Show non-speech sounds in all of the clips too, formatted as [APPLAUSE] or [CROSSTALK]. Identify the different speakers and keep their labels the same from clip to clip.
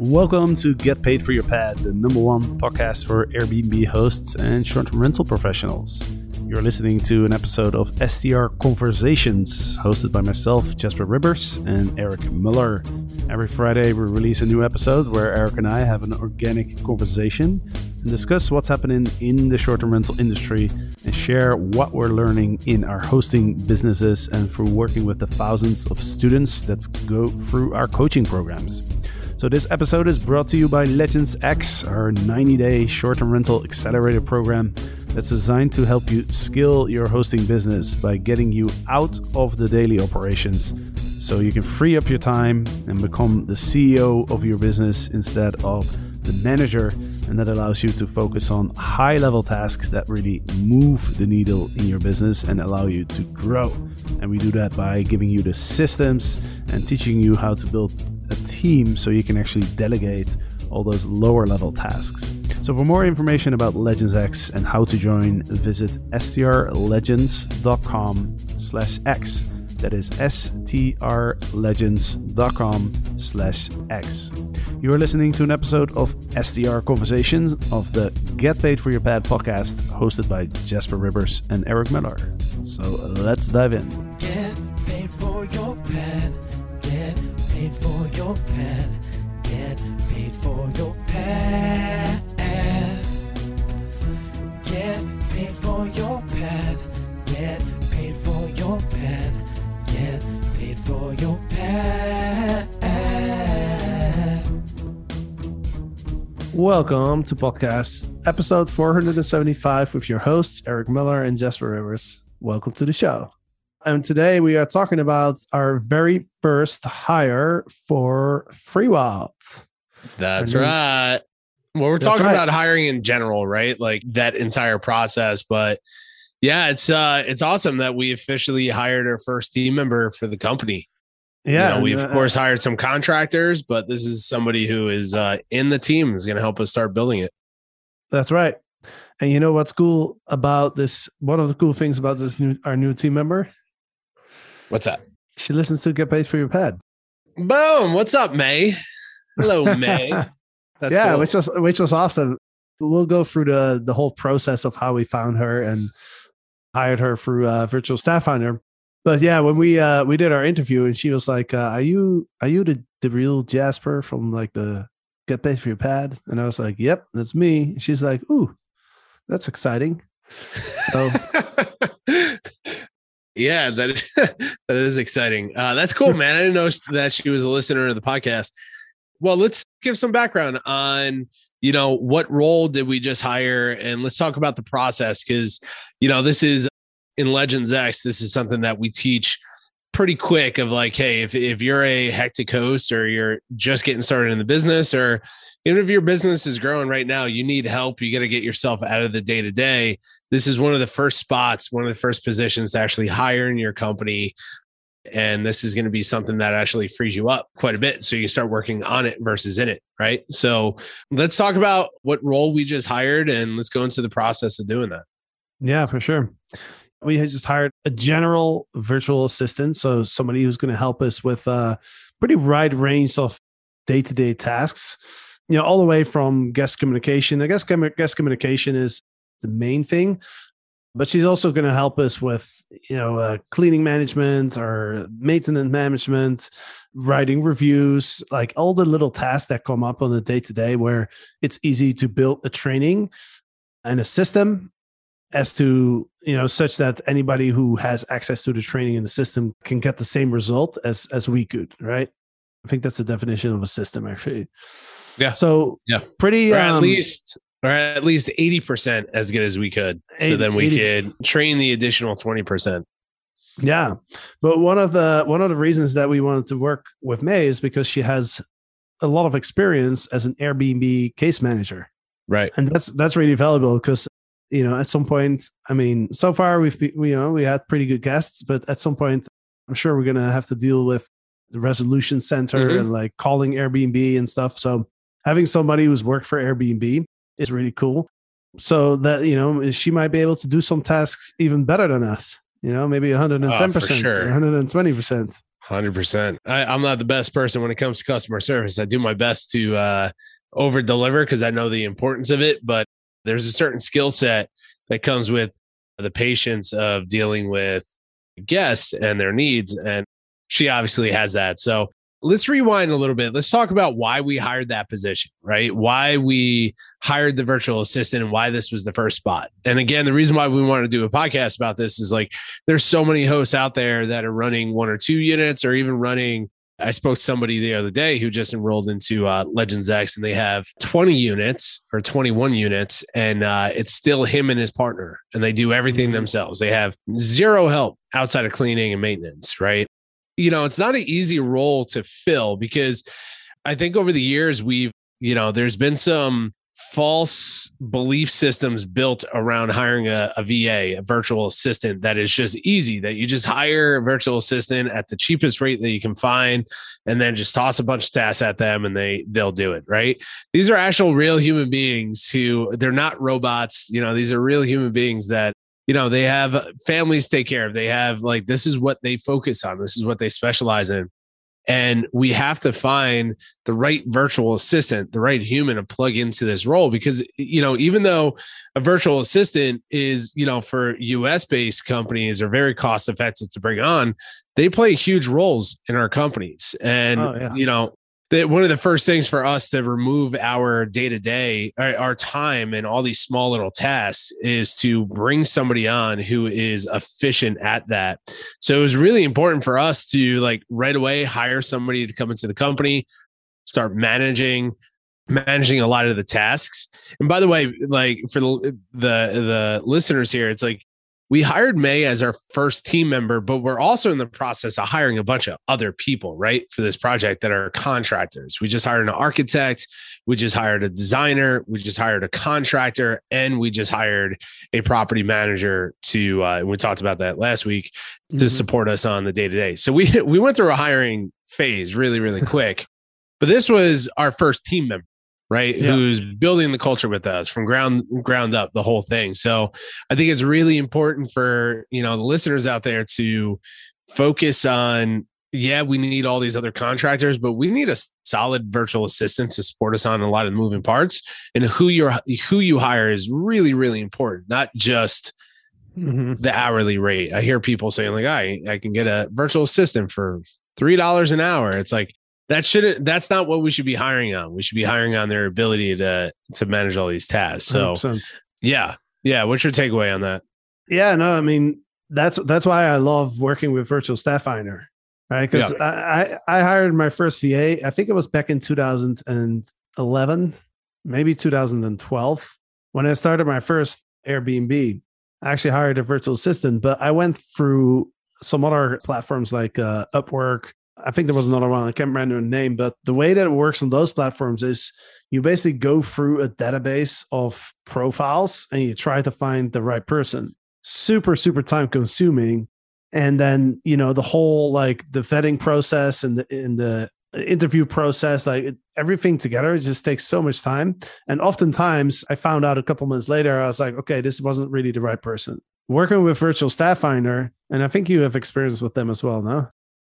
Speaker 1: Welcome to Get Paid for Your Pad, the number one podcast for Airbnb hosts and short term rental professionals. You're listening to an episode of STR Conversations, hosted by myself, Jasper Rivers, and Eric Miller. Every Friday, we release a new episode where Eric and I have an organic conversation and discuss what's happening in the short term rental industry and share what we're learning in our hosting businesses and through working with the thousands of students that go through our coaching programs. So, this episode is brought to you by Legends X, our 90 day short term rental accelerator program that's designed to help you scale your hosting business by getting you out of the daily operations so you can free up your time and become the CEO of your business instead of the manager. And that allows you to focus on high level tasks that really move the needle in your business and allow you to grow. And we do that by giving you the systems and teaching you how to build a team so you can actually delegate all those lower level tasks. So for more information about Legends X and how to join, visit strlegends.com slash X. That is strlegends.com slash X. You are listening to an episode of STR Conversations of the Get Paid for Your Pad podcast hosted by Jasper Rivers and Eric Miller. So let's dive in.
Speaker 2: Get paid for your pad. Paid for your pad. Get paid for your pad. Get paid for your pad. Get paid for your pad. Get paid for your pad.
Speaker 1: Welcome to podcast episode 475 with your hosts, Eric Miller and Jasper Rivers. Welcome to the show. And today we are talking about our very first hire for FreeWild.
Speaker 3: That's right. Well, we're talking
Speaker 1: right.
Speaker 3: about hiring in general, right? Like that entire process. But yeah, it's uh it's awesome that we officially hired our first team member for the company.
Speaker 1: Yeah,
Speaker 3: You know, we of
Speaker 1: uh,
Speaker 3: course hired some contractors, but this is somebody who is uh in the team is gonna help us start building it.
Speaker 1: That's right. And you know what's cool about this? One of the cool things about this new our new team member,
Speaker 3: What's up?
Speaker 1: she listens to Get Paid for Your Pad.
Speaker 3: Boom. What's up, May? Hello, May. [LAUGHS] That's
Speaker 1: yeah,
Speaker 3: cool.
Speaker 1: which was which was awesome. We'll go through the the whole process of how we found her and hired her through uh, Virtual Staff Finder. But yeah, when we uh, we did our interview, and she was like, uh, "Are you are you the the real Jasper from like the Get Paid for Your Pad?" And I was like, "Yep, that's me." She's like, "Ooh, that's exciting." So [LAUGHS]
Speaker 3: yeah, that is, [LAUGHS] that is exciting. Uh, that's cool, man. I didn't know that she was a listener of the podcast. Well, let's give some background on you know what role did we just hire, and let's talk about the process because you know this is in Legends X. This is something that we teach pretty quick of like, hey, if if you're a hectic host or you're just getting started in the business or even if your business is growing right now, you need help. You got to get yourself out of the day to day this is one of the first spots, one of the first positions to actually hire in your company. And this is going to be something that actually frees you up quite a bit. So you start working on it versus in it. Right. So let's talk about what role we just hired and let's go into the process of doing that.
Speaker 1: Yeah, for sure. We had just hired a general virtual assistant, so somebody who's going to help us with a pretty wide range of day-to-day tasks. You know, all the way from guest communication. I guess guest communication is the main thing, but she's also going to help us with you know uh, cleaning management or maintenance management, writing reviews, like all the little tasks that come up on the day-to-day where it's easy to build a training and a system as to you know such that anybody who has access to the training in the system can get the same result as as we could right i think that's the definition of a system actually
Speaker 3: Yeah.
Speaker 1: so
Speaker 3: Yeah.
Speaker 1: pretty
Speaker 3: Or at
Speaker 1: um,
Speaker 3: least or at least 80% as good as we could. So then we
Speaker 1: 80.
Speaker 3: could train the additional 20%.
Speaker 1: yeah but one of the one of the reasons that we wanted to work with may is because she has a lot of experience as an airbnb case manager
Speaker 3: Right.
Speaker 1: and that's that's really valuable because you know at some point i mean so far we've we, you know we had pretty good guests but at some point i'm sure we're gonna have to deal with the resolution center
Speaker 3: Mhm.
Speaker 1: and like calling airbnb and stuff so having somebody who's worked for airbnb is really cool so that you know she might be able to do some tasks even better than us you know maybe 110%
Speaker 3: Oh, for sure.
Speaker 1: or 120%
Speaker 3: Hundred percent. I'm not the best person when it comes to customer service. I do my best to uh, over deliver because I know the importance of it, but there's a certain skill set that comes with the patience of dealing with guests and their needs. And she obviously has that. So let's rewind a little bit. Let's talk about why we hired that position, right? Why we hired the virtual assistant and why this was the first spot. And again, the reason why we want to do a podcast about this is like there's so many hosts out there that are running one or two units or even running I spoke to somebody the other day who just enrolled into uh, Legends X, and they have 20 units or 21 units, and uh, it's still him and his partner, and they do everything mm-hmm. themselves. They have zero help outside of cleaning and maintenance, right? You know, it's not an easy role to fill because I think over the years we've, you know, there's been some false belief systems built around hiring a, a, VA, a virtual assistant that is just easy, that you just hire a virtual assistant at the cheapest rate that you can find and then just toss a bunch of tasks at them and they they'll do it, right? These are actual real human beings who they're not robots, you know, these are real human beings that you know, they have families take care of. They have like this is what they focus on. This is what they specialize in and we have to find the right virtual assistant the right human to plug into this role because you know even though a virtual assistant is you know for us based companies are very cost effective to bring on they play huge roles in our companies and oh, yeah. you know that one of the first things for us to remove our day to day, our time and all these small little tasks is to bring somebody on who is efficient at that. So it was really important for us to like right away hire somebody to come into the company, start managing managing a lot of the tasks. And by the way, like for the the the listeners here, it's like we hired May as our first team member, but we're also in the process of hiring a bunch of other people, right, for this project that are contractors. We just hired an architect, we just hired a designer, we just hired a contractor, and we just hired a property manager to. Uh, we talked about that last week mm-hmm. to support us on the day to day. So we [LAUGHS] we went through a hiring phase really really quick, but this was our first team member right? Yeah. who's building the culture with us from ground ground up the whole thing. So i think it's really important for you know the listeners out there to focus on yeah we need all these other contractors but we need a solid virtual assistant to support us on a lot of the moving parts. And who you're who you hire is really really important not just mm-hmm. the hourly rate. I hear people saying like i i can get a virtual assistant for three dollars an hour. It's like that shouldn't that's not what we should be hiring on. We should be hiring on their ability to to manage all these tasks. So 100%. yeah. Yeah. What's your takeaway on that?
Speaker 1: Yeah no i mean that's that's why i love working with virtual staff finder right? Because yeah. I, I i hired my first va i think it was back in 2011 maybe 2012 when i started my first airbnb. I actually hired a virtual assistant but i went through some other platforms like uh, upwork I think there was another one. I can't remember the name, but the way that it works on those platforms is you basically go through a database of profiles and you try to find the right person. Super, super time consuming. And then, you know, the whole like the vetting process and the, and the interview process, like everything together, it just takes so much time. And oftentimes I found out a couple months later, I was like, okay, this wasn't really the right person. Working with Virtual Staff Finder, and I think you have experience with them as well, no?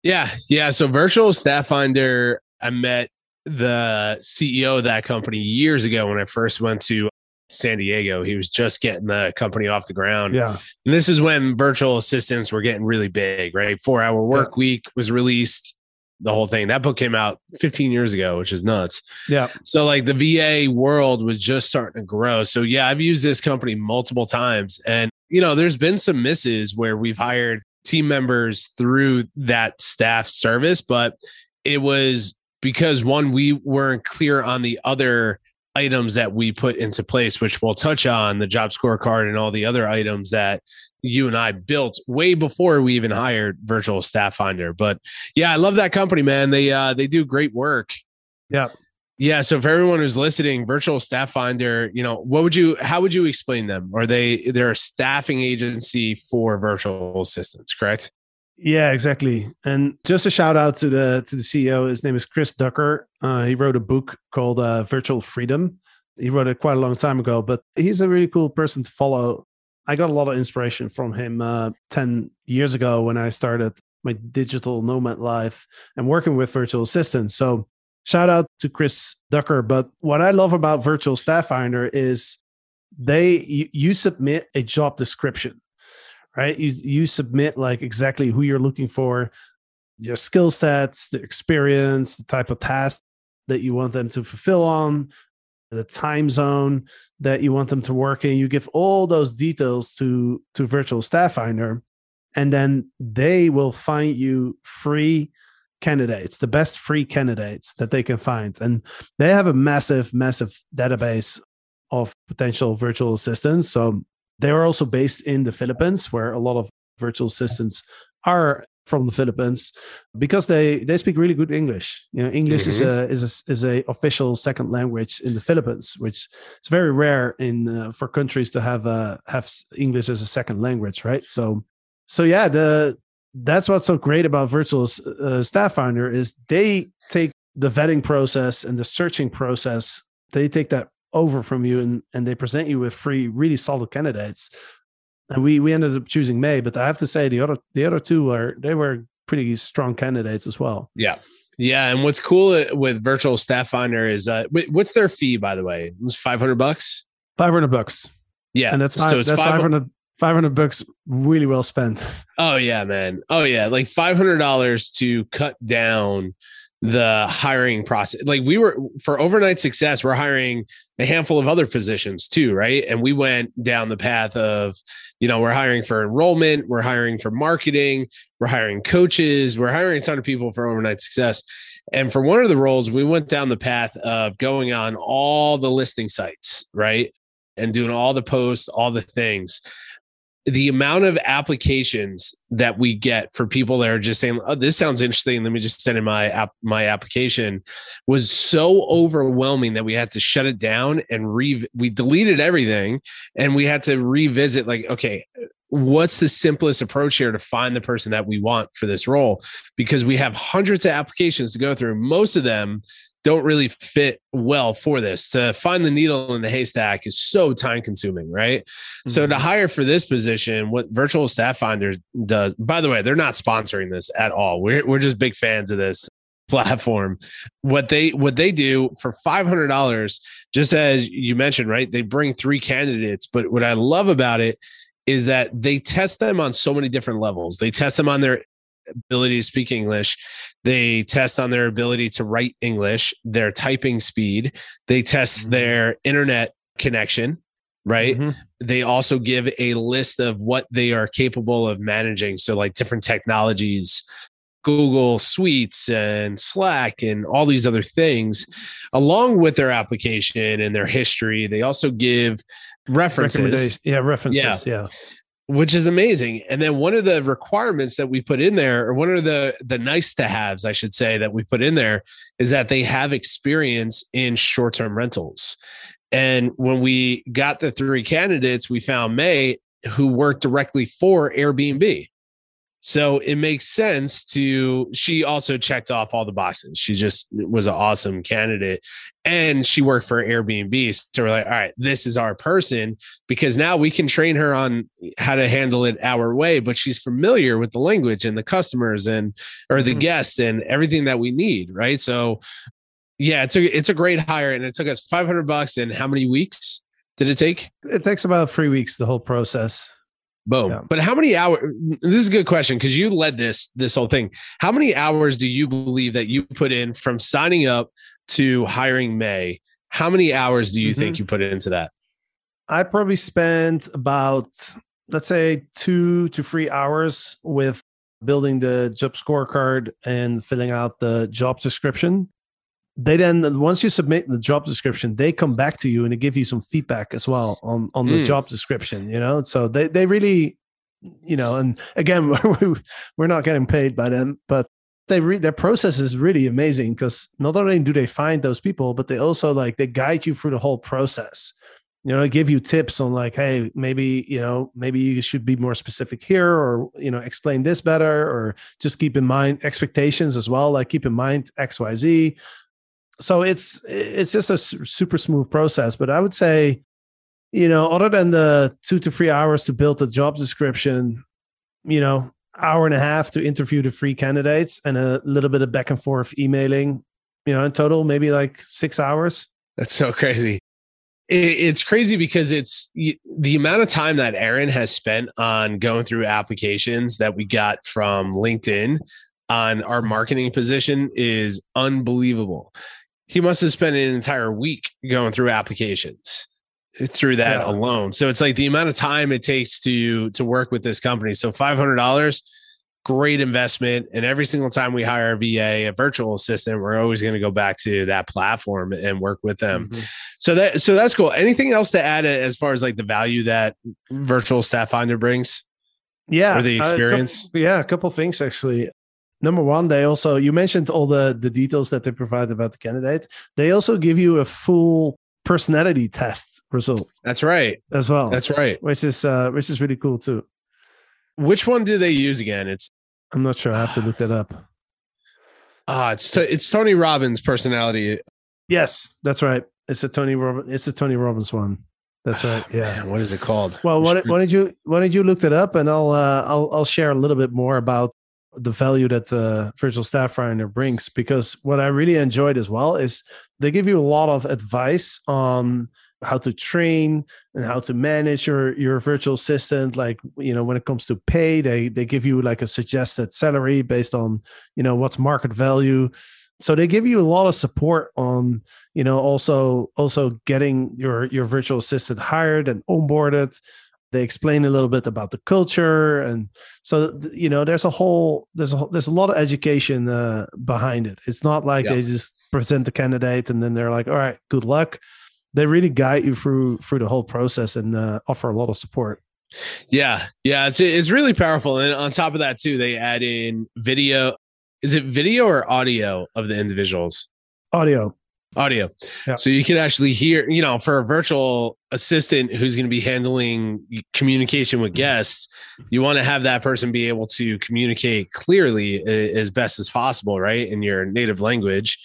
Speaker 3: Yeah, yeah. So Virtual Staff Finder, I met the CEO of that company years ago when I first went to San Diego. He was just getting the company off the ground.
Speaker 1: Yeah.
Speaker 3: And this is when virtual assistants were getting really big, right? Four hour work week was released, the whole thing. That book came out 15 years ago, which is nuts.
Speaker 1: Yeah.
Speaker 3: So, like, the VA world was just starting to grow. So, yeah, I've used this company multiple times. And, you know, there's been some misses where we've hired team members through that staff service, but it was because one, we weren't clear on the other items that we put into place, which we'll touch on the job scorecard and all the other items that you and I built way before we even hired virtual staff finder. But yeah, I love that company, man. They uh they do great work.
Speaker 1: Yeah.
Speaker 3: Yeah. So for everyone who's listening, virtual staff finder, you know, what would you, how would you explain them? Are they, they're a staffing agency for virtual assistants, correct?
Speaker 1: Yeah, exactly. And just a shout out to the to the CEO. His name is Chris Ducker. Uh, he wrote a book called uh, Virtual Freedom. He wrote it quite a long time ago, but he's a really cool person to follow. I got a lot of inspiration from him uh, ten years ago when I started my digital nomad life and working with virtual assistants. So shout out to Chris Ducker. But what I love about Virtual Staff Finder is they you, you submit a job description, right? You you submit like exactly who you're looking for, your skill sets, the experience, the type of task that you want them to fulfill on, the time zone that you want them to work in. You give all those details to to Virtual Staff Finder, and then they will find you free candidates, the best free candidates that they can find, and they have a massive, massive database of potential virtual assistants. So they are also based in the Philippines, where a lot of virtual assistants are from the Philippines because they they speak really good English. You know, English mm-hmm. is a is a is a official second language in the Philippines, which is very rare in uh, for countries to have uh, have English as a second language, right? So so yeah, the that's what's so great about Virtual uh, Staff Finder is they take the vetting process and the searching process. They take that over from you and, and they present you with free, really solid candidates and we we ended up choosing May. But I have to say the other the other two were they were pretty strong candidates as well.
Speaker 3: Yeah. Yeah, and what's cool with Virtual Staff Finder is uh, what's their fee by the way? It was five hundred bucks.
Speaker 1: Five hundred bucks.
Speaker 3: Yeah,
Speaker 1: and that's five, so it's that's 500, 500 bucks really well spent.
Speaker 3: Oh yeah, man. Oh yeah, like five hundred dollars to cut down the hiring process. Like we were for overnight success, we're hiring a handful of other positions too, right? And we went down the path of, you know, we're hiring for enrollment, we're hiring for marketing, we're hiring coaches, we're hiring a ton of people for overnight success. And for one of the roles, we went down the path of going on all the listing sites, right? And doing all the posts, all the things the amount of applications that we get for people that are just saying, "Oh, this sounds interesting. Let me just send in my app, my application," was so overwhelming that we had to shut it down and re. We deleted everything, and we had to revisit. Like, okay, what's the simplest approach here to find the person that we want for this role? Because we have hundreds of applications to go through. Most of them don't really fit well for this. To find the needle in the haystack is so time consuming, right? Mm-hmm. So to mm-hmm. hire for this position, what Virtual Staff Finder does, by the way, they're not sponsoring this at all. We're we're just big fans of this [LAUGHS] platform. What they what they do for five hundred dollars, just as you mentioned, right? They bring three candidates, but what I love about it is that they test them on so many different levels. They test them on their ability to speak English. They test on their ability to write English, their typing speed. They test mm-hmm. their internet connection, right? Mm-hmm. They also give a list of what they are capable of managing. So, like different technologies, Google Suites and Slack and all these other things, along with their application and their history. They also give references.
Speaker 1: Yeah, references. Yeah. yeah
Speaker 3: which is amazing. And then one of the requirements that we put in there, or one of the the nice to haves, I should say, that we put in there is that they have experience in short term rentals. And when we got the three candidates, we found May who worked directly for Airbnb. So it makes sense to, she also checked off all the boxes. She just was an awesome candidate and she worked for Airbnb. So we're like, all right, this is our person because now we can train her on how to handle it our way, but she's familiar with the language and the customers and, or the mm-hmm. guests and everything that we need. Right. So yeah, it's a, it's a great hire and it took us 500 bucks and how many weeks did it take?
Speaker 1: It takes about three weeks, the whole process.
Speaker 3: Boom. Yeah. But how many hours? This is a good question because you led this this whole thing. How many hours do you believe that you put in from signing up to hiring May? How many hours do you mm-hmm. think you put into that?
Speaker 1: I probably spent about let's say two to three hours with building the job scorecard and filling out the job description they then once you submit the job description they come back to you and they give you some feedback as well on on the mm. job description you know? So they they really you know and again [LAUGHS] we're not getting paid by them but they re- their process is really amazing because not only do they find those people but they also like they guide you through the whole process. You know they give you tips on like hey maybe you know maybe you should be more specific here or you know explain this better or just keep in mind expectations as well like keep in mind xyz so it's it's just a super smooth process but i would say you know other than the two to three hours to build the job description you know hour and a half to interview the three candidates and a little bit of back and forth emailing. You know, in total, maybe like six hours.
Speaker 3: That's so crazy. It's crazy because it's the amount of time that Aaron has spent on going through applications that we got from LinkedIn on our marketing position is unbelievable. He must have spent an entire week going through applications through that yeah. alone. So it's like the amount of time it takes to to work with this company. So five hundred dollars great investment. And every single time we hire a VA, a virtual assistant, we're always going to go back to that platform and work with them. Mm-hmm. So that so that's cool. Anything else to add as far as like the value that virtual staff finder brings?
Speaker 1: Yeah,
Speaker 3: or the experience.
Speaker 1: Uh, a couple, yeah, a couple things actually. Number one, they also you mentioned all the the details that they provide about the candidate. They also give you a full personality test result.
Speaker 3: That's right.
Speaker 1: As well.
Speaker 3: That's right.
Speaker 1: Which is uh which is really cool too.
Speaker 3: Which one do they use again? It's
Speaker 1: I'm not sure. I have to look that up.
Speaker 3: Ah, it's t- it's Tony Robbins' personality.
Speaker 1: Yes, that's right. It's a Tony Robbins. It's a Tony Robbins one. That's right. Yeah.
Speaker 3: Man, what is it called?
Speaker 1: Well, why, why did you why did you look that up? And I'll uh, I'll I'll share a little bit more about the value that the virtual staff finder brings because what I really enjoyed as well is they give you a lot of advice on how to train and how to manage your your virtual assistant like you know when it comes to pay they they give you like a suggested salary based on you know what's market value. So they give you a lot of support on you know also also getting your your virtual assistant hired and onboarded they explain a little bit about the culture and so you know there's a whole there's a there's a lot of education uh, behind it it's not like yeah. they just present the candidate and then they're like all right good luck they really guide you through through the whole process and uh, offer a lot of support.
Speaker 3: Yeah, yeah, it's it's really powerful. And on top of that, too, they add in video. Is it video or audio of the individuals?
Speaker 1: Audio.
Speaker 3: Audio. Yeah. So you can actually hear, you know, for a virtual assistant who's going to be handling communication with mm-hmm. guests, you want to have that person be able to communicate clearly uh, as best as possible, right? In your native language.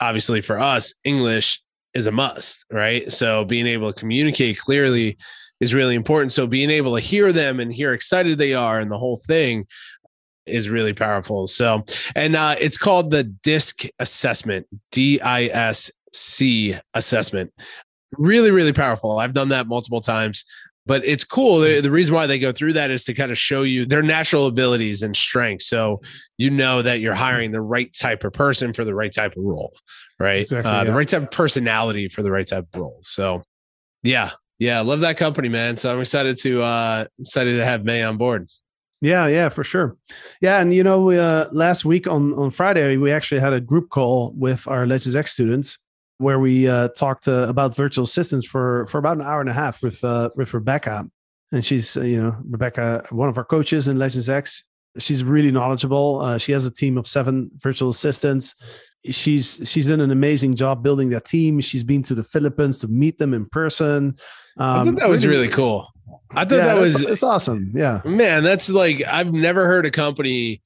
Speaker 3: Obviously, for us, English is a must, right? So being able to communicate clearly is really important. So being able to hear them and hear excited they are and the whole thing is really powerful. So, and uh, it's called the DISC assessment, D I S C assessment. Really, really powerful. I've done that multiple times, but it's cool. The, the, reason why they go through that is to kind of show you their natural abilities and strengths. So you know that you're hiring the right type of person for the right type of role, right? Exactly, uh, yeah. The right type of personality for the right type of role. So, yeah, yeah, love that company, man. So I'm excited to uh excited to have May on board.
Speaker 1: Yeah, yeah, for sure. Yeah, and you know, uh, last week on on Friday we actually had a group call with our Legends X students where we uh, talked uh, about virtual assistants for for about an hour and a half with uh, with Rebecca, and she's uh, you know Rebecca, one of our coaches in Legends X. She's really knowledgeable. Uh, she has a team of seven virtual assistants she's she's done an amazing job building that team. She's been to the Philippines to meet them in person.
Speaker 3: Um, I thought that was really, cool. I thought yeah, that was
Speaker 1: it's awesome. Yeah,
Speaker 3: man, that's like I've never heard a company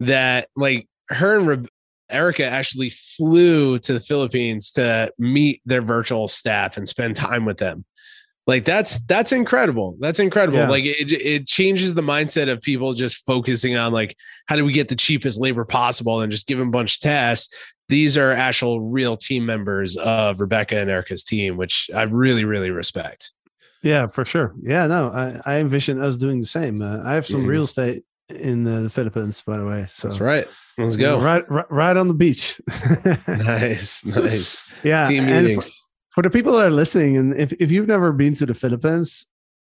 Speaker 3: that like her and Re- Erica actually flew to the Philippines to meet their virtual staff and spend time with them. Like that's that's incredible. That's incredible. Yeah. like it, it changes the mindset of people just focusing on like how do we get the cheapest labor possible and just give them a bunch of tasks. These are actual real team members of rebecca and erica's team which i really really respect
Speaker 1: yeah for sure. Yeah no i, I envision us doing the same uh, i have some mm. real estate in the, the, philippines by the way so
Speaker 3: that's right. Let's go.
Speaker 1: Right right, right on the beach. [LAUGHS]
Speaker 3: Nice nice.
Speaker 1: Yeah
Speaker 3: team meetings.
Speaker 1: for the people that are listening, and if, if you've never been to the Philippines,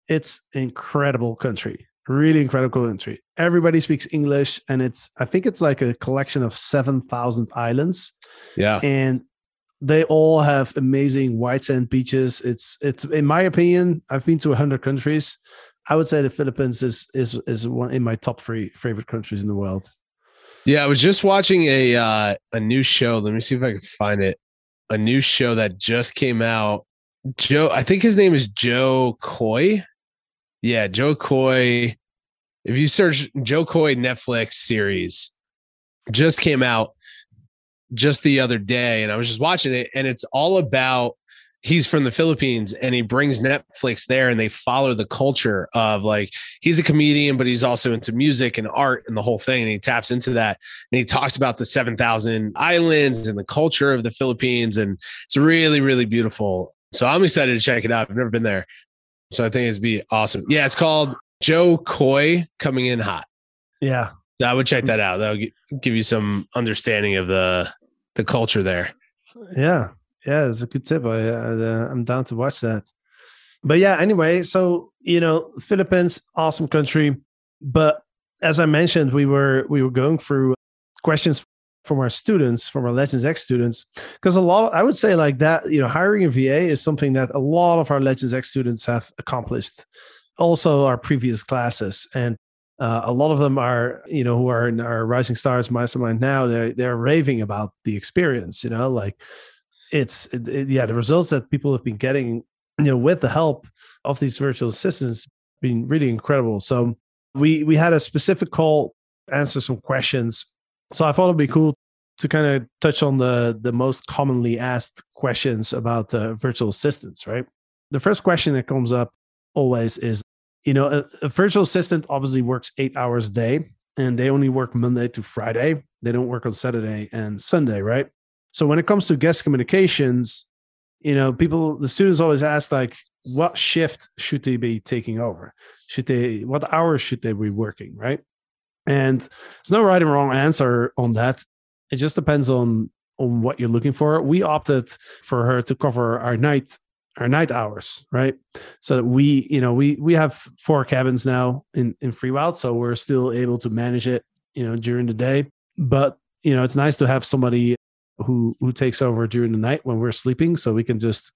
Speaker 1: it's incredible country, really incredible country. Everybody speaks English, and it's I think it's like a collection of seven thousand islands.
Speaker 3: Yeah,
Speaker 1: and they all have amazing white sand beaches. It's it's in my opinion, I've been to hundred countries. I would say the Philippines is is is one in my top three favorite countries in the world.
Speaker 3: Yeah, I was just watching a uh, a new show. Let me see if I can find it a new show that just came out. Joe, I think his name is Jo Koy. Yeah, Jo Koy. If you search Jo Koy Netflix series, just came out just the other day, and I was just watching it, and it's all about he's from the Philippines and he brings Netflix there and they follow the culture of like he's a comedian but he's also into music and art and the whole thing and he taps into that and he talks about the 7000 islands and the culture of the Philippines and it's really really beautiful. So I'm excited to check it out. I've never been there. So I think it'd be awesome. Yeah, it's called Jo Koy coming in hot.
Speaker 1: Yeah.
Speaker 3: I would check that out. That'll give you some understanding of the the culture there.
Speaker 1: Yeah, yeah, it's a good tip. I, uh, I'm down to watch that. But yeah, anyway, so you know, Philippines, awesome country, but as I mentioned, we were we were going through questions from our students, from our Legends X students, because a lot, I would say, like that, you know, hiring a VA is something that a lot of our Legends X students have accomplished. Also, our previous classes, and uh, a lot of them are, you know, who are in our Rising Stars Mastermind now. They're they're raving about the experience. You know, like it's it, it, yeah, the results that people have been getting, you know, with the help of these virtual assistants, been really incredible. So we we had a specific call, answer some questions. So I thought it'd be cool to kind of touch on the the most commonly asked questions about uh, virtual assistants. Right, the first question that comes up always is, you know, a, a virtual assistant obviously works eight hours a day, and they only work Monday to Friday. They don't work on Saturday and Sunday, right? So when it comes to guest communications, you know, people, the students always ask like, what shift should they be taking over? Should they, what hours should they be working, right? And there's no right and wrong answer on that. It just depends on on what you're looking for. We opted for her to cover our night our night hours, right? So that we, you know, we we have four cabins now in in Freewild, so we're still able to manage it, you know, during the day. But you know, it's nice to have somebody who who takes over during the night when we're sleeping so we can just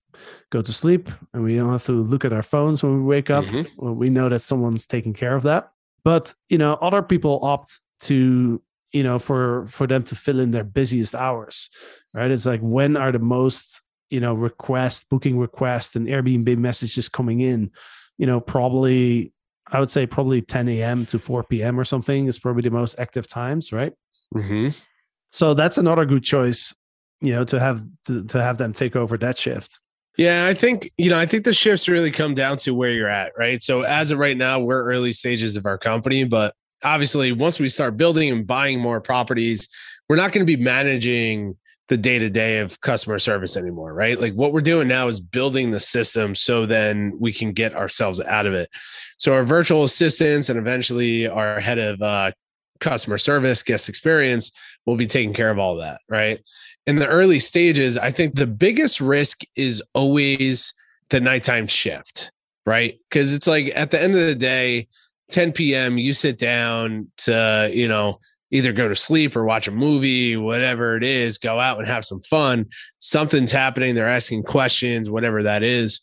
Speaker 1: go to sleep and we don't have to look at our phones when we wake up mm-hmm. well, we know that someone's taking care of that but you know other people opt to you know for for them to fill in their busiest hours right it's like when are the most you know request booking requests and airbnb messages coming in you know probably i would say probably 10 a.m to 4 p.m or something is probably the most active times right
Speaker 3: mm-hmm.
Speaker 1: So that's another good choice, you know, to have to, to have them take over that shift.
Speaker 3: Yeah, I think, you know, I think the shifts really come down to where you're at, right? So as of right now, we're early stages of our company, but obviously once we start building and buying more properties, we're not going to be managing the day to day of customer service anymore, right? Like what we're doing now is building the system so then we can get ourselves out of it. So our virtual assistants and eventually our head of uh, customer service, guest experience will be taking care of all that, right? In the early stages, I think the biggest risk is always the nighttime shift, right? Because it's like at the end of the day, 10 p.m., you sit down to, you know, either go to sleep or watch a movie, whatever it is, go out and have some fun. Something's happening. They're asking questions, whatever that is.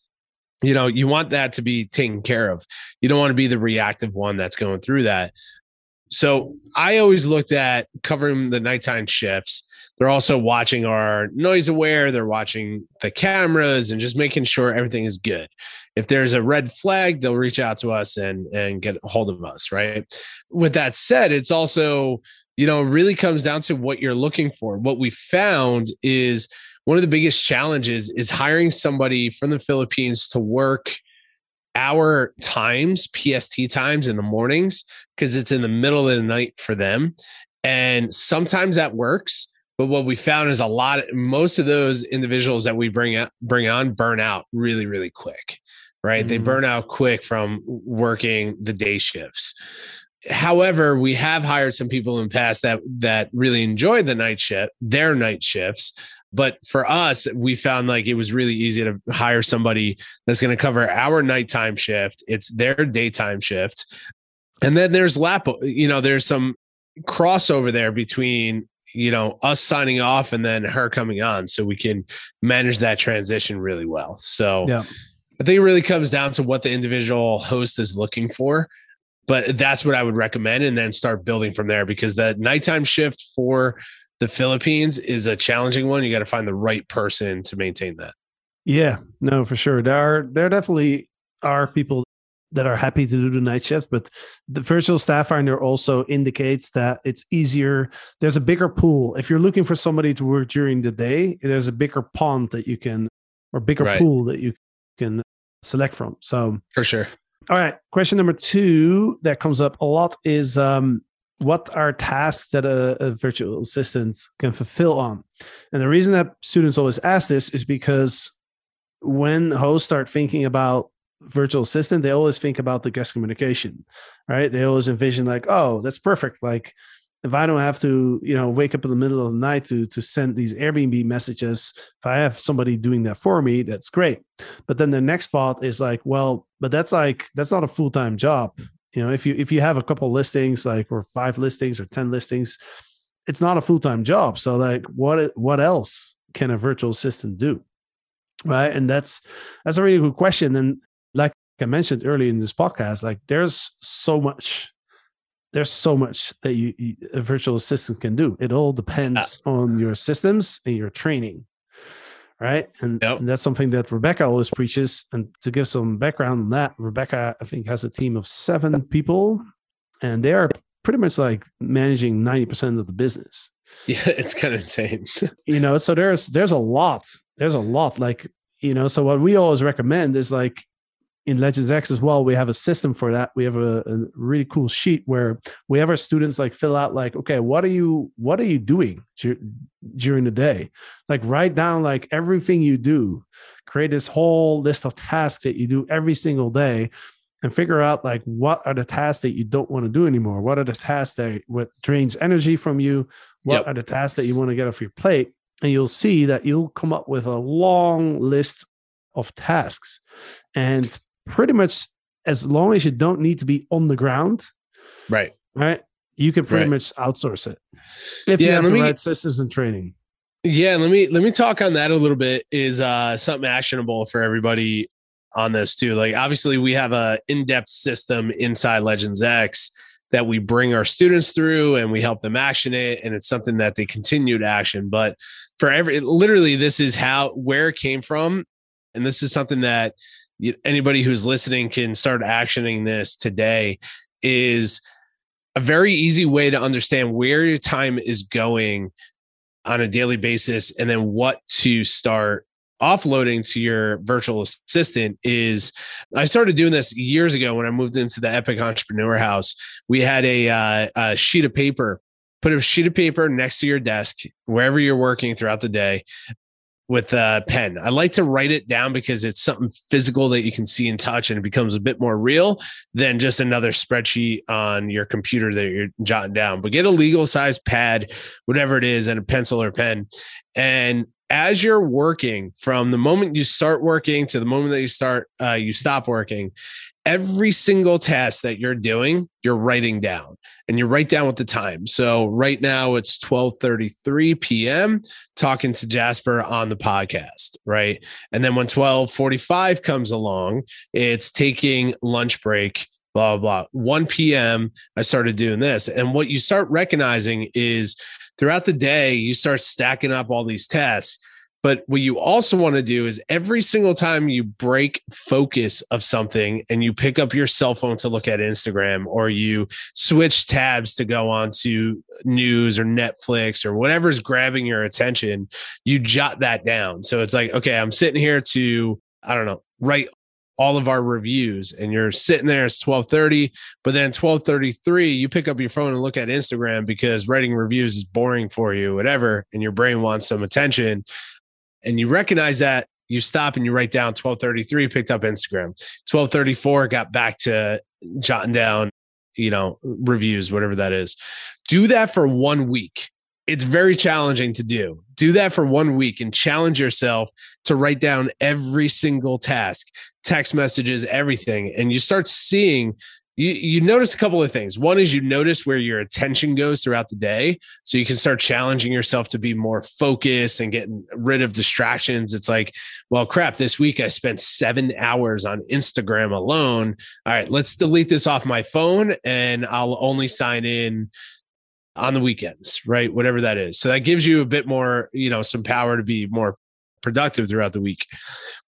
Speaker 3: You know, you want that to be taken care of. You don't want to be the reactive one that's going through that. So I always looked at covering the nighttime shifts. They're also watching our NoiseAware, they're watching the cameras and just making sure everything is good. If there's a red flag, they'll reach out to us and and get a hold of us, right? With that said, it's also, you know, really comes down to what you're looking for. What we found is one of the biggest challenges is hiring somebody from the Philippines to work our times, PST times in the mornings, because it's in the middle of the night for them. And sometimes that works. But what we found is a lot, of, most of those individuals that we bring out, bring on burn out really, really quick, right? Mm-hmm. They burn out quick from working the day shifts. However, we have hired some people in the past that that really enjoy the night shift, their night shifts, but for us, we found like it was really easy to hire somebody that's going to cover our nighttime shift. It's their daytime shift. And then there's lap, you know, there's some crossover there between, you know, us signing off and then her coming on. So we can manage that transition really well. So yeah. I think it really comes down to what the individual host is looking for but that's what I would recommend and then start building from there because the nighttime shift for the Philippines is a challenging one. You got to find the right person to maintain that.
Speaker 1: Yeah, no, for sure. There are there definitely are people that are happy to do the night shift, but the virtual staff finder also indicates that it's easier. There's a bigger pool. If you're looking for somebody to work during the day, there's a bigger pond that you can or bigger
Speaker 3: Right.
Speaker 1: pool that you can select from. So,
Speaker 3: For sure.
Speaker 1: all right. Question number two that comes up a lot is um, what are tasks that a, a virtual assistant can fulfill on? And the reason that students always ask this is because when hosts start thinking about virtual assistant, they always think about the guest communication, right? They always envision like, oh, that's perfect. Like if I don't have to, you know, wake up in the middle of the night to to send these Airbnb messages, if I have somebody doing that for me, that's great. But then the next thought is like, well, but that's like that's not a full time job. You know, if you if you have a couple listings, like or five listings or ten listings, it's not a full time job. So like, what what else can a virtual assistant do? Right, and that's that's a really good question. And I mentioned earlier in this podcast, like there's so much there's so much that you, you a virtual assistant can do. It all depends on your systems and your training, right? And,
Speaker 3: Yep.
Speaker 1: and that's something that Rebecca always preaches. And to give some background on that, Rebecca I think has a team of seven people, and they are pretty much like managing ninety percent of the business. [LAUGHS]
Speaker 3: Yeah, it's kind of insane. [LAUGHS]
Speaker 1: You know, so there's there's a lot. There's a lot. Like you know, so what we always recommend is like in Legends X as well, we have a system for that. We have a, a really cool sheet where we have our students like fill out like, okay, what are you what are you doing dur- during the day? Like write down like everything you do. Create this whole list of tasks that you do every single day and figure out like what are the tasks that you don't want to do anymore? What are the tasks that what drains energy from you? What
Speaker 3: Yep.
Speaker 1: are the tasks that you want to get off your plate? And you'll see that you'll come up with a long list of tasks. And pretty much as long as you don't need to be on the ground,
Speaker 3: right.
Speaker 1: right? You can pretty
Speaker 3: Right.
Speaker 1: much outsource it. If you
Speaker 3: Yeah,
Speaker 1: have
Speaker 3: let
Speaker 1: the
Speaker 3: me-
Speaker 1: right systems and training.
Speaker 3: Yeah, let me let me talk on that a little bit. Is uh something actionable for everybody on this too? Like obviously we have a in-depth system inside Legends X that we bring our students through and we help them action it and it's something that they continue to action. But for every literally this is how where it came from and this is something that you- anybody who's listening can start actioning this today is a very easy way to understand where your time is going on a daily basis and then what to start offloading to your virtual assistant is I started doing this years ago when I moved into the Epic Entrepreneur House. We had a, uh, a sheet of paper, put a sheet of paper next to your desk wherever you're working throughout the day with a pen. I like to write it down because it's something physical that you can see and touch and it becomes a bit more real than just another spreadsheet on your computer that you're jotting down. But get a legal size pad, whatever it is, and a pencil or pen. And as you're working from the moment you start working to the moment that you start uh, you stop working every single task that you're doing you're writing down and you write down with the time so right now it's 12:33 p.m. talking to Jasper on the podcast right and then when 12:45 comes along it's taking lunch break blah blah blah 1 p.m. I started doing this and what you start recognizing is throughout the day you start stacking up all these tasks but what you also want to do is every single time you break focus of something and you pick up your cell phone to look at Instagram or you switch tabs to go on to news or Netflix or whatever's grabbing your attention, you jot that down. So it's like, okay, I'm sitting here to, I don't know, write all of our reviews and you're sitting there it's 12:30 but then 12:33 you pick up your phone and look at Instagram because writing reviews is boring for you whatever and your brain wants some attention and you recognize that you stop and you write down 1233 picked up instagram. 1234 got back to jotting down you know reviews whatever that is. Do that for one week. It's very challenging to do. Do that for one week and challenge yourself to write down every single task text messages everything. And you start seeing you you notice a couple of things. One is you notice where your attention goes throughout the day, so you can start challenging yourself to be more focused and getting rid of distractions. It's like, well, crap, this week I spent 7 hours on Instagram alone. All right, let's delete this off my phone and I'll only sign in on the weekends, right? Whatever that is. So that gives you a bit more, you know, some power to be more productive throughout the week.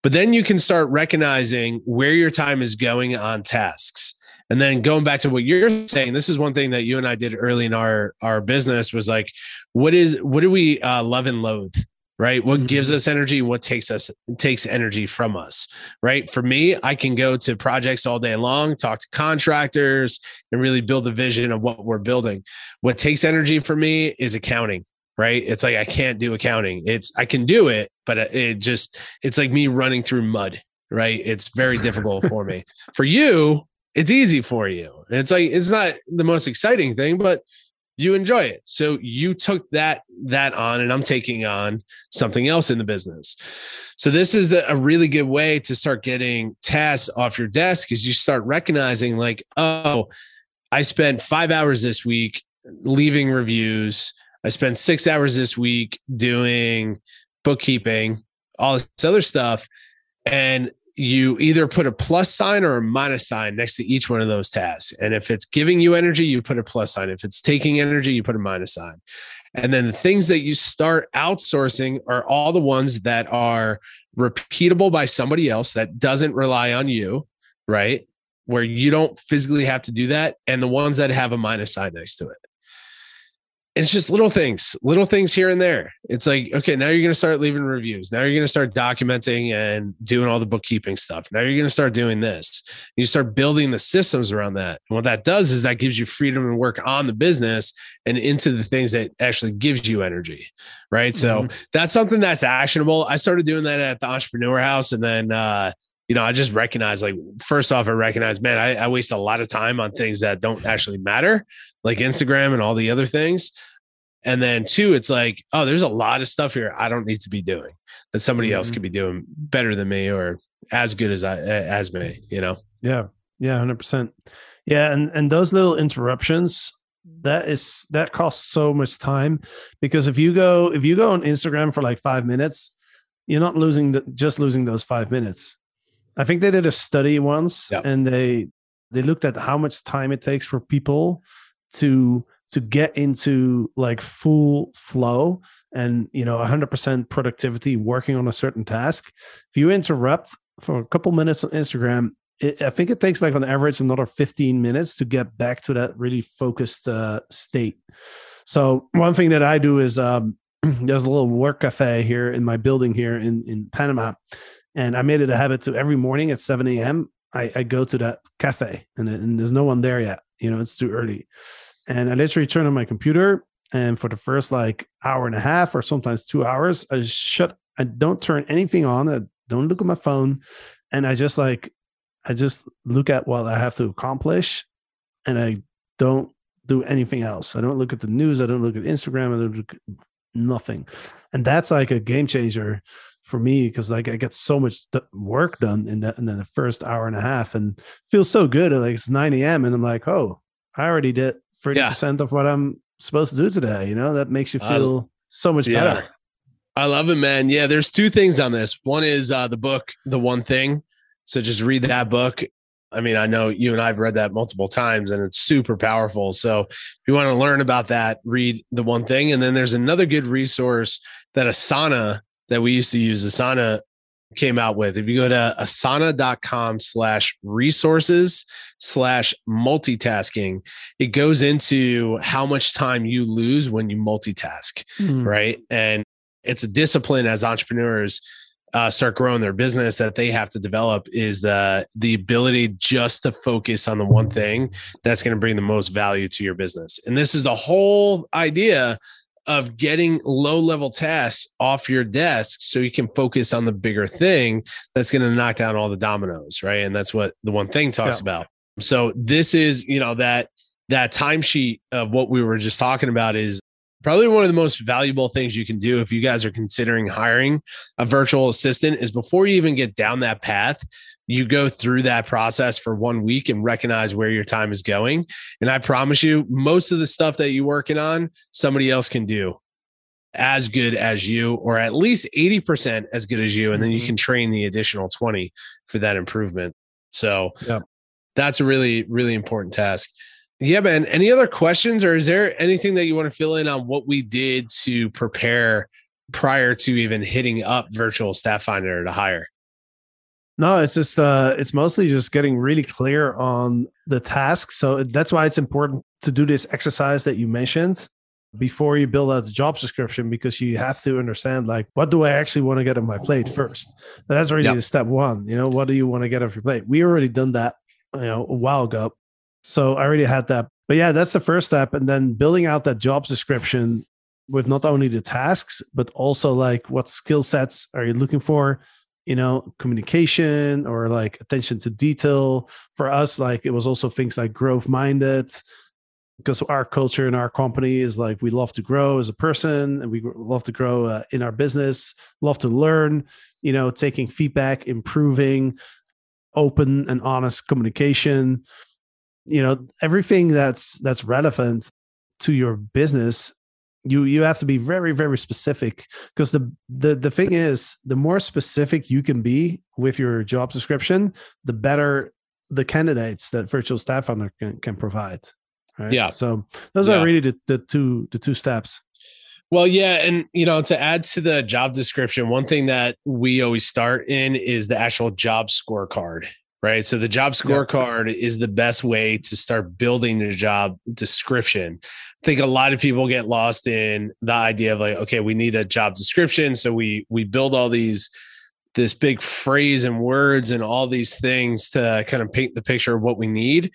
Speaker 3: But then you can start recognizing where your time is going on tasks. And then going back to what you're saying, this is one thing that you and I did early in our our business was like, what is what do we uh, love and loathe right? What
Speaker 1: Mhm.
Speaker 3: gives us energy, what takes us takes energy from us, right? For me, I can go to projects all day long, talk to contractors, and really build the vision of what we're building. What takes energy for me is accounting, right? It's like I can't do accounting. It's I can do it, but it just it's like me running through mud, right? It's very difficult for me. [LAUGHS] For you, it's easy for you. It's like it's not the most exciting thing, but you enjoy it. So you took that that on and I'm taking on something else in the business. So this is the, a really good way to start getting tasks off your desk is you start recognizing like, oh, I spent 5 hours this week leaving reviews. I spent 6 hours this week doing bookkeeping, all this other stuff and you either put a plus sign or a minus sign next to each one of those tasks. And if it's giving you energy, you put a plus sign. If it's taking energy, you put a minus sign. And then the things that you start outsourcing are all the ones that are repeatable by somebody else that doesn't rely on you, right? Where you don't physically have to do that. And the ones that have a minus sign next to it it's just little things, little things here and there. It's like, okay, now you're going to start leaving reviews. Now you're going to start documenting and doing all the bookkeeping stuff. Now you're going to start doing this. You start building the systems around that. And what that does is that gives you freedom to work on the business and into the things that actually gives you energy. Right. So that's something that's actionable. I started doing that at the entrepreneur house. And then, uh, you know, I just recognize like, first off, I recognize, man, I, I waste a lot of time on things that don't actually matter, like Instagram and all the other things. And then two, it's like, oh, there's a lot of stuff here I don't need to be doing that somebody else
Speaker 1: Mhm.
Speaker 3: could be doing better than me or as good as I as me, you know?
Speaker 1: Yeah. Yeah, hundred percent. Yeah, and and those little interruptions that is that costs so much time because if you go if you go on Instagram for like five minutes, you're not losing the, just losing those five minutes. I think they did a study once
Speaker 3: Yep.
Speaker 1: and they they looked at how much time it takes for people to to get into like full flow and you know 100% productivity working on a certain task. If you interrupt for a couple minutes on instagram it, i think it takes like on average another 15 minutes to get back to that really focused uh, state. So one thing that i do is um, [CLEARS THROAT] there's a little work cafe here in my building here in, in panama and i made it a habit to every morning at 7 a.m I, I go to that cafe and, and there's no one there yet you know it's too early and I literally turn on my computer and for the first like hour and a half or sometimes two hours, I shut. I don't turn anything on. I don't look at my phone, and I just like I just look at what I have to accomplish, and I don't do anything else. I don't look at the news. I don't look at Instagram. I don't look at nothing, and that's like a game changer for me because like I get so much work done in that in the first hour and a half, and feels so good. Like it's nine a.m. and I'm like, oh, I already did thirty percent of what I'm supposed to do today. You know, that makes you feel so much
Speaker 3: Yeah.
Speaker 1: better.
Speaker 3: I love it, man. Yeah, there's two things on this. One is uh, the book, The One Thing. So just read that book. I mean, I know you and I've read that multiple times and it's super powerful. So if you want to learn about that, read The One Thing. And then there's another good resource that Asana that we used to use, Asana came out with. If you go to asana.com slash resources slash multitasking, it goes into how much time you lose when you multitask right? And it's a discipline as entrepreneurs uh, start growing their business that they have to develop is the the ability just to focus on the one thing that's going to bring the most value to your business. And this is the whole idea of getting low level tasks off your desk so you can focus on the bigger thing that's going to knock down all the dominoes, right? And that's what the one thing talks
Speaker 1: Yeah.
Speaker 3: about. So this is, you know, that that timesheet of what we were just talking about is probably one of the most valuable things you can do if you guys are considering hiring a virtual assistant is before you even get down that path you go through that process for one week and recognize where your time is going and i promise you most of the stuff that you're working on somebody else can do as good as you or at least 80% as good as you and then you
Speaker 1: Mhm.
Speaker 3: can train the additional 20 for that improvement so
Speaker 1: Yeah.
Speaker 3: that's a really really important task yeah, man. Any other questions, or is there anything that you want to fill in on what we did to prepare prior to even hitting up Virtual Staff Finder to hire?
Speaker 1: No, it's just uh it's mostly just getting really clear on the task. So that's why it's important to do this exercise that you mentioned before you build out the job description because you have to understand like what do I actually want to get on my plate first. That's already
Speaker 3: Yep.
Speaker 1: the step one. You know, what do you want to get off your plate? We already done that, you know, a while ago. So I already had that. But yeah, that's the first step. And then building out that job description with not only the tasks, but also like what skill sets are you looking for? You know, communication or like attention to detail. For us, like it was also things like growth minded, because our culture in our company is like we love to grow as a person and we love to grow uh, in our business, love to learn, you know, taking feedback, improving, open and honest communication you know everything that's that's relevant to your business you you have to be very very specific because the the the thing is the more specific you can be with your job description the better the candidates that virtual staff finder can, can provide right
Speaker 3: Yeah.
Speaker 1: so those
Speaker 3: Yeah.
Speaker 1: are really the, the two the two steps
Speaker 3: Well, yeah, and you know, to add to the job description, one thing that we always start in is the actual job scorecard, right? So the job scorecard is the best way to start building your job description. I think a lot of people get lost in the idea of like, okay, we need a job description, so we we build all these this big phrase and words and all these things to kind of paint the picture of what we need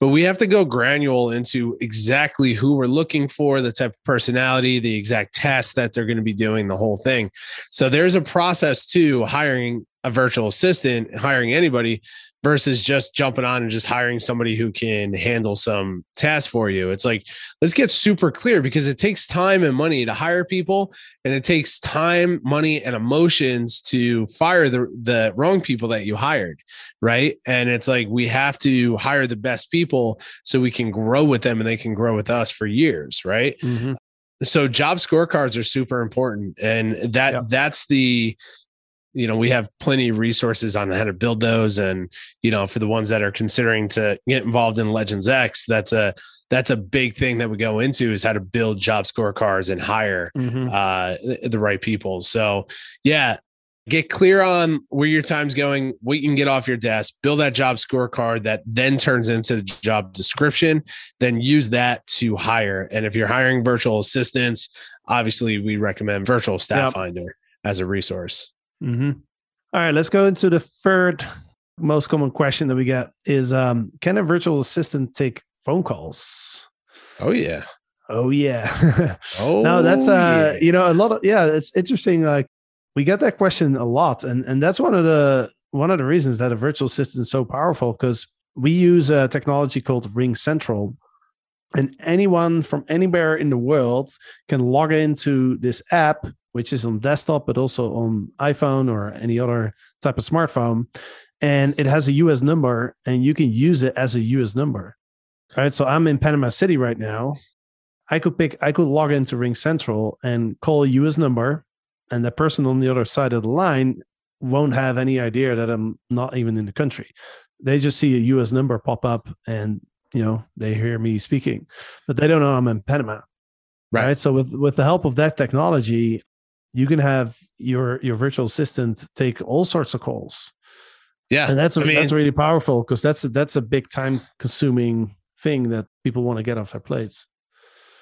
Speaker 3: but we have to go granular into exactly who we're looking for, the type of personality, the exact task that they're going to be doing, the whole thing. So there's a process to hiring a virtual assistant, hiring anybody versus just jumping on and just hiring somebody who can handle some tasks for you. It's like, let's get super clear because it takes time and money to hire people and it takes time, money, and emotions to fire the, the wrong people that you hired right? And it's like we have to hire the best people so we can grow with them and they can grow with us for years, right? Mm-hmm. So job scorecards are super important and that
Speaker 1: Yeah.
Speaker 3: that's the you know, we have plenty of resources on how to build those and you know, for the ones that are considering to get involved in Legends X, that's a that's a big thing that we go into is how to build job scorecards and hire
Speaker 1: Mhm.
Speaker 3: uh the, the right people. So yeah, get clear on where your time's going, what you can get off your desk, build that job scorecard that then turns into the job description, then use that to hire. And if you're hiring virtual assistants, obviously we recommend virtual staff
Speaker 1: Yep.
Speaker 3: finder as a resource.
Speaker 1: Hmm All right, let's go into the third most common question that we get is um, can a virtual assistant take phone calls?
Speaker 3: Oh yeah.
Speaker 1: Oh yeah.
Speaker 3: Oh [LAUGHS]
Speaker 1: no, that's uh
Speaker 3: yeah.
Speaker 1: you know a lot of yeah, it's interesting like we get that question a lot and and that's one of the one of the reasons that a virtual assistant is so powerful because we use a technology called RingCentral and anyone from anywhere in the world can log into this app which is on desktop but also on iphone or any other type of smartphone. And it has a us number and you can use it as a us number right? So i'm in panama city right now. I could pick i could log into RingCentral and call a us number and the person on the other side of the line won't have any idea that i'm not even in the country. They just see a us number pop up and you know they hear me speaking but they don't know i'm in panama
Speaker 3: Right.
Speaker 1: right, so with with the help of that technology you can have your your virtual assistant take all sorts of calls
Speaker 3: yeah.
Speaker 1: and that's
Speaker 3: I mean-
Speaker 1: that's really powerful because that's a, that's a big time consuming thing that people want to get off their plates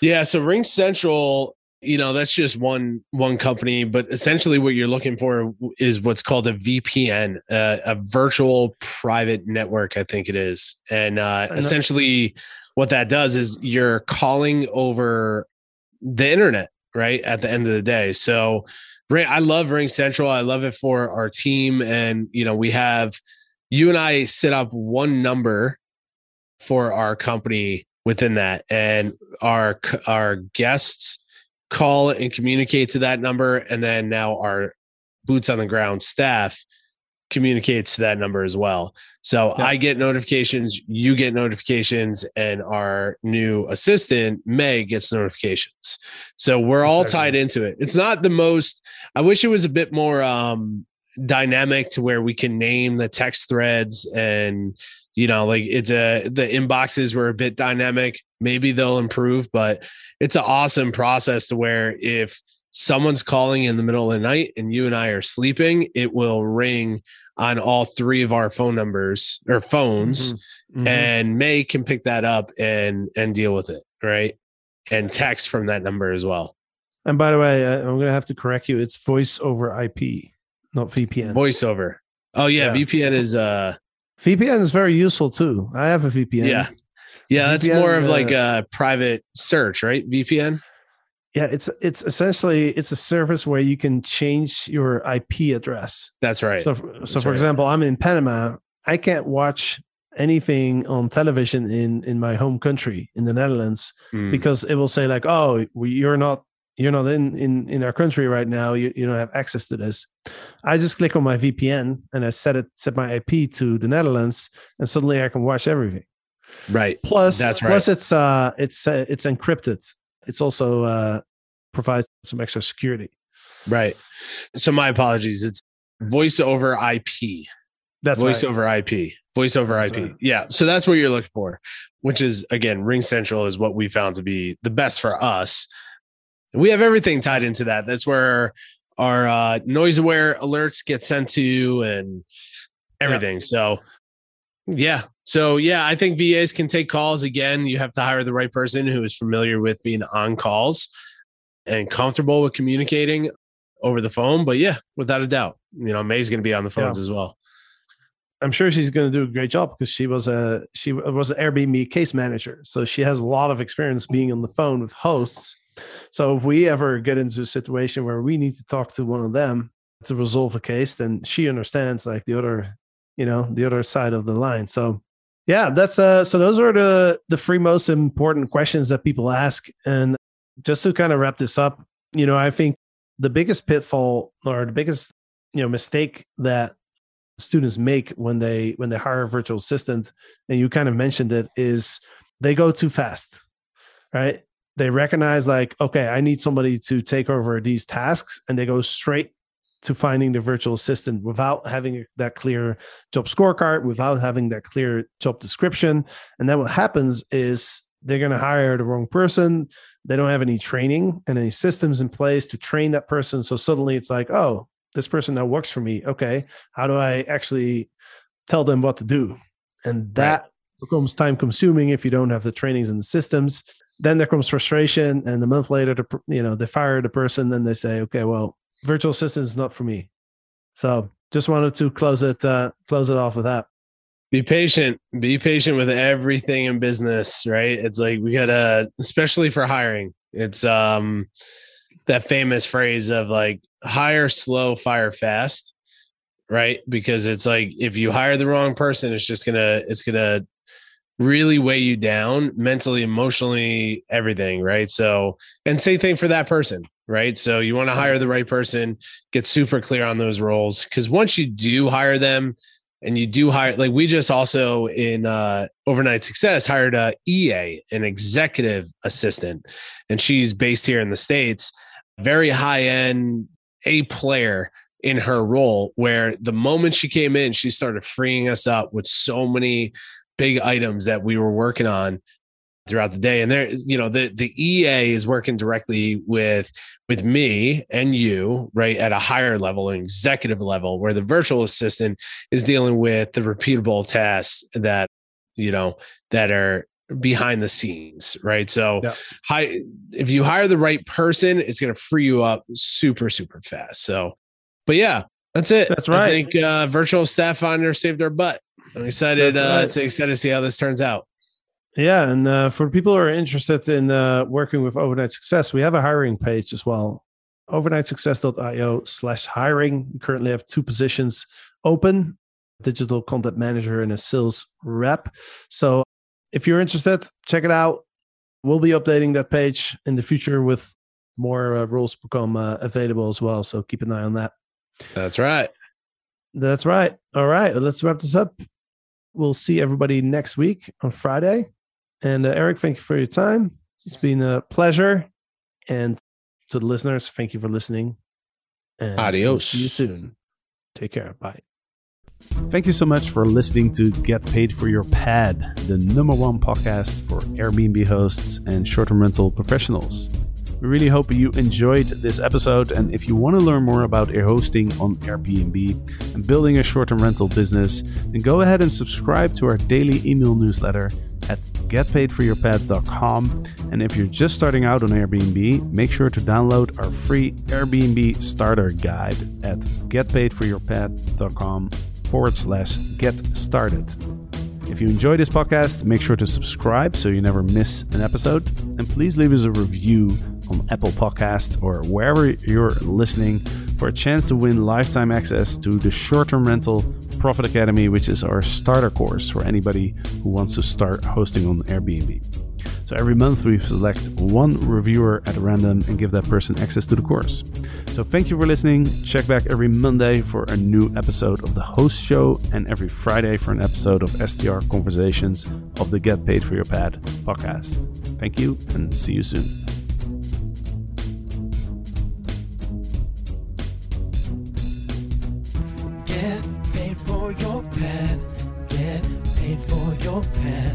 Speaker 3: Yeah, so RingCentral, you know, that's just one one company, but essentially what you're looking for is what's called a VPN, uh, a virtual private network, I think it is. And uh, essentially what that does is you're calling over the internet, right? At the end of the day. So I love RingCentral. I love it for our team and you know, we have you and I set up one number for our company within that and our our guests call and communicate to that number and then now our boots on the ground staff communicates to that number as well so
Speaker 1: Yeah.
Speaker 3: i get notifications you get notifications and our new assistant may gets notifications so we're all
Speaker 1: Exactly.
Speaker 3: tied into it it's not the most i wish it was a bit more um dynamic to where we can name the text threads and you know like it's a the inboxes were a bit dynamic maybe they'll improve but it's an awesome process to where if someone's calling in the middle of the night and you and i are sleeping it will ring on all three of our phone numbers or phones
Speaker 1: Mhm. Mhm.
Speaker 3: and may can pick that up and and deal with it right and text from that number as well.
Speaker 1: And by the way, I'm gonna have to correct you. It's voice over IP, not VPN.
Speaker 3: Voice over. Oh yeah,
Speaker 1: Yeah.
Speaker 3: VPN is uh
Speaker 1: VPN is very useful too. I have a VPN.
Speaker 3: yeah. Yeah, that's more of
Speaker 1: uh,
Speaker 3: like a private search, right? VPN.
Speaker 1: Yeah. It's it's essentially it's a service where you can change your IP address.
Speaker 3: That's right.
Speaker 1: So, so
Speaker 3: That's
Speaker 1: for
Speaker 3: right.
Speaker 1: example, I'm in Panama. I can't watch anything on television in in my home country in the Netherlands
Speaker 3: Mm.
Speaker 1: because it will say like, "Oh, we, you're not you're not in in in our country right now. You you don't have access to this." I just click on my VPN and I set it set my IP to the Netherlands, and suddenly I can watch everything.
Speaker 3: right.
Speaker 1: Plus,
Speaker 3: That's right.
Speaker 1: plus it's uh it's uh, it's encrypted. It's also uh provides some extra security.
Speaker 3: Right. So my apologies. It's voice over IP.
Speaker 1: That's
Speaker 3: voice
Speaker 1: right.
Speaker 3: over IP. Voice over
Speaker 1: That's
Speaker 3: IP.
Speaker 1: right.
Speaker 3: Yeah. So that's what you're looking for, which is again, RingCentral is what we found to be the best for us. We have everything tied into that. That's where our uh, NoiseAware alerts get sent to and everything. So yeah. So yeah, I think VAs can take calls. Again, you have to hire the right person who is familiar with being on calls and comfortable with communicating over the phone. But yeah, without a doubt, you know, May's going to be on the phones as well.
Speaker 1: I'm sure she's going to do a great job because she was a she was an Airbnb case manager, so she has a lot of experience being on the phone with hosts. So if we ever get into a situation where we need to talk to one of them to resolve a case, then she understands like the other, you know, the other side of the line. So yeah, that's uh so those are the the three most important questions that people ask. And just to kind of wrap this up, you know, I think the biggest pitfall or the biggest you know mistake that students make when they when they hire a virtual assistant and you kind of mentioned it is they go too fast right they recognize like okay i need somebody to take over these tasks and they go straight to finding the virtual assistant without having that clear job scorecard without having that clear job description. And then what happens is they're going to hire the wrong person. They don't have any training and any systems in place to train that person. So suddenly it's like oh this person now works for me. Okay how do i actually tell them what to do? And that becomes time consuming if you don't have the trainings and the systems. Then there comes frustration and a month later the, you know they fire the person then they say okay well virtual assistant is not for me so just wanted to close it uh close it off with that
Speaker 3: Be patient. Be patient with everything in business, right? It's like we gotta, especially for hiring. It's um that famous phrase of like hire slow, fire fast, right? Because it's like if you hire the wrong person, it's just gonna it's gonna really weigh you down mentally, emotionally, everything, right? So, and same thing for that person, right? So you want to hire the right person, get super clear on those roles because once you do hire them and you do hire like we just also in uh overnight success hired a ea an executive assistant and she's based here in the states very high end a player in her role where the moment she came in she started freeing us up with so many big items that we were working on throughout the day. And there you know the the ea is working directly with with me and you right at a higher level an executive level where the virtual assistant is dealing with the repeatable tasks that you know that are behind the scenes right? So
Speaker 1: Yeah.
Speaker 3: hi if you hire the right person it's going to free you up super super fast. So but yeah that's it.
Speaker 1: That's right
Speaker 3: i
Speaker 1: right.
Speaker 3: think uh virtual staff finder saved our butt. I'm excited
Speaker 1: That's
Speaker 3: uh to excited to see how this turns out
Speaker 1: Yeah, and uh, for people who are interested in uh, working with Overnight Success, we have a hiring page as well. Overnightsuccess.io slash hiring. We currently have two positions open, digital content manager and a sales rep. So if you're interested, check it out. We'll be updating that page in the future with more uh, roles become uh, available as well. So keep an eye on that.
Speaker 3: that's right
Speaker 1: That's right. All right, let's wrap this up. We'll see everybody next week on Friday. And uh, Eric, thank you for your time. It's been a pleasure. And to the listeners, thank you for listening. And we'll
Speaker 3: Adios.
Speaker 1: see you soon. Take care. Bye.
Speaker 4: Thank you so much for listening to Get Paid for Your Pad, the number one podcast for Airbnb hosts and short term rental professionals. We really hope you enjoyed this episode. And if you want to learn more about air hosting on Airbnb and building a short term rental business, then go ahead and subscribe to our daily email newsletter at
Speaker 1: getpaidforyourpad.com. And if you're just starting out on Airbnb, make sure to download our free Airbnb starter guide at getpaidforyourpad.com forward slash get started. If you enjoy this podcast, make sure to subscribe so you never miss an episode. And please leave us a review on Apple Podcasts or wherever you're listening for a chance to win lifetime access to the short term rental Profit Academy, which is our starter course for anybody who wants to start hosting on Airbnb. So every month we select one reviewer at random and give that person access to the course. So thank you for listening. Check back every Monday for a new episode of the host show and every Friday for an episode of STR Conversations of the Get Paid for Your Pad podcast. Thank you and see you soon.
Speaker 4: Your Pad.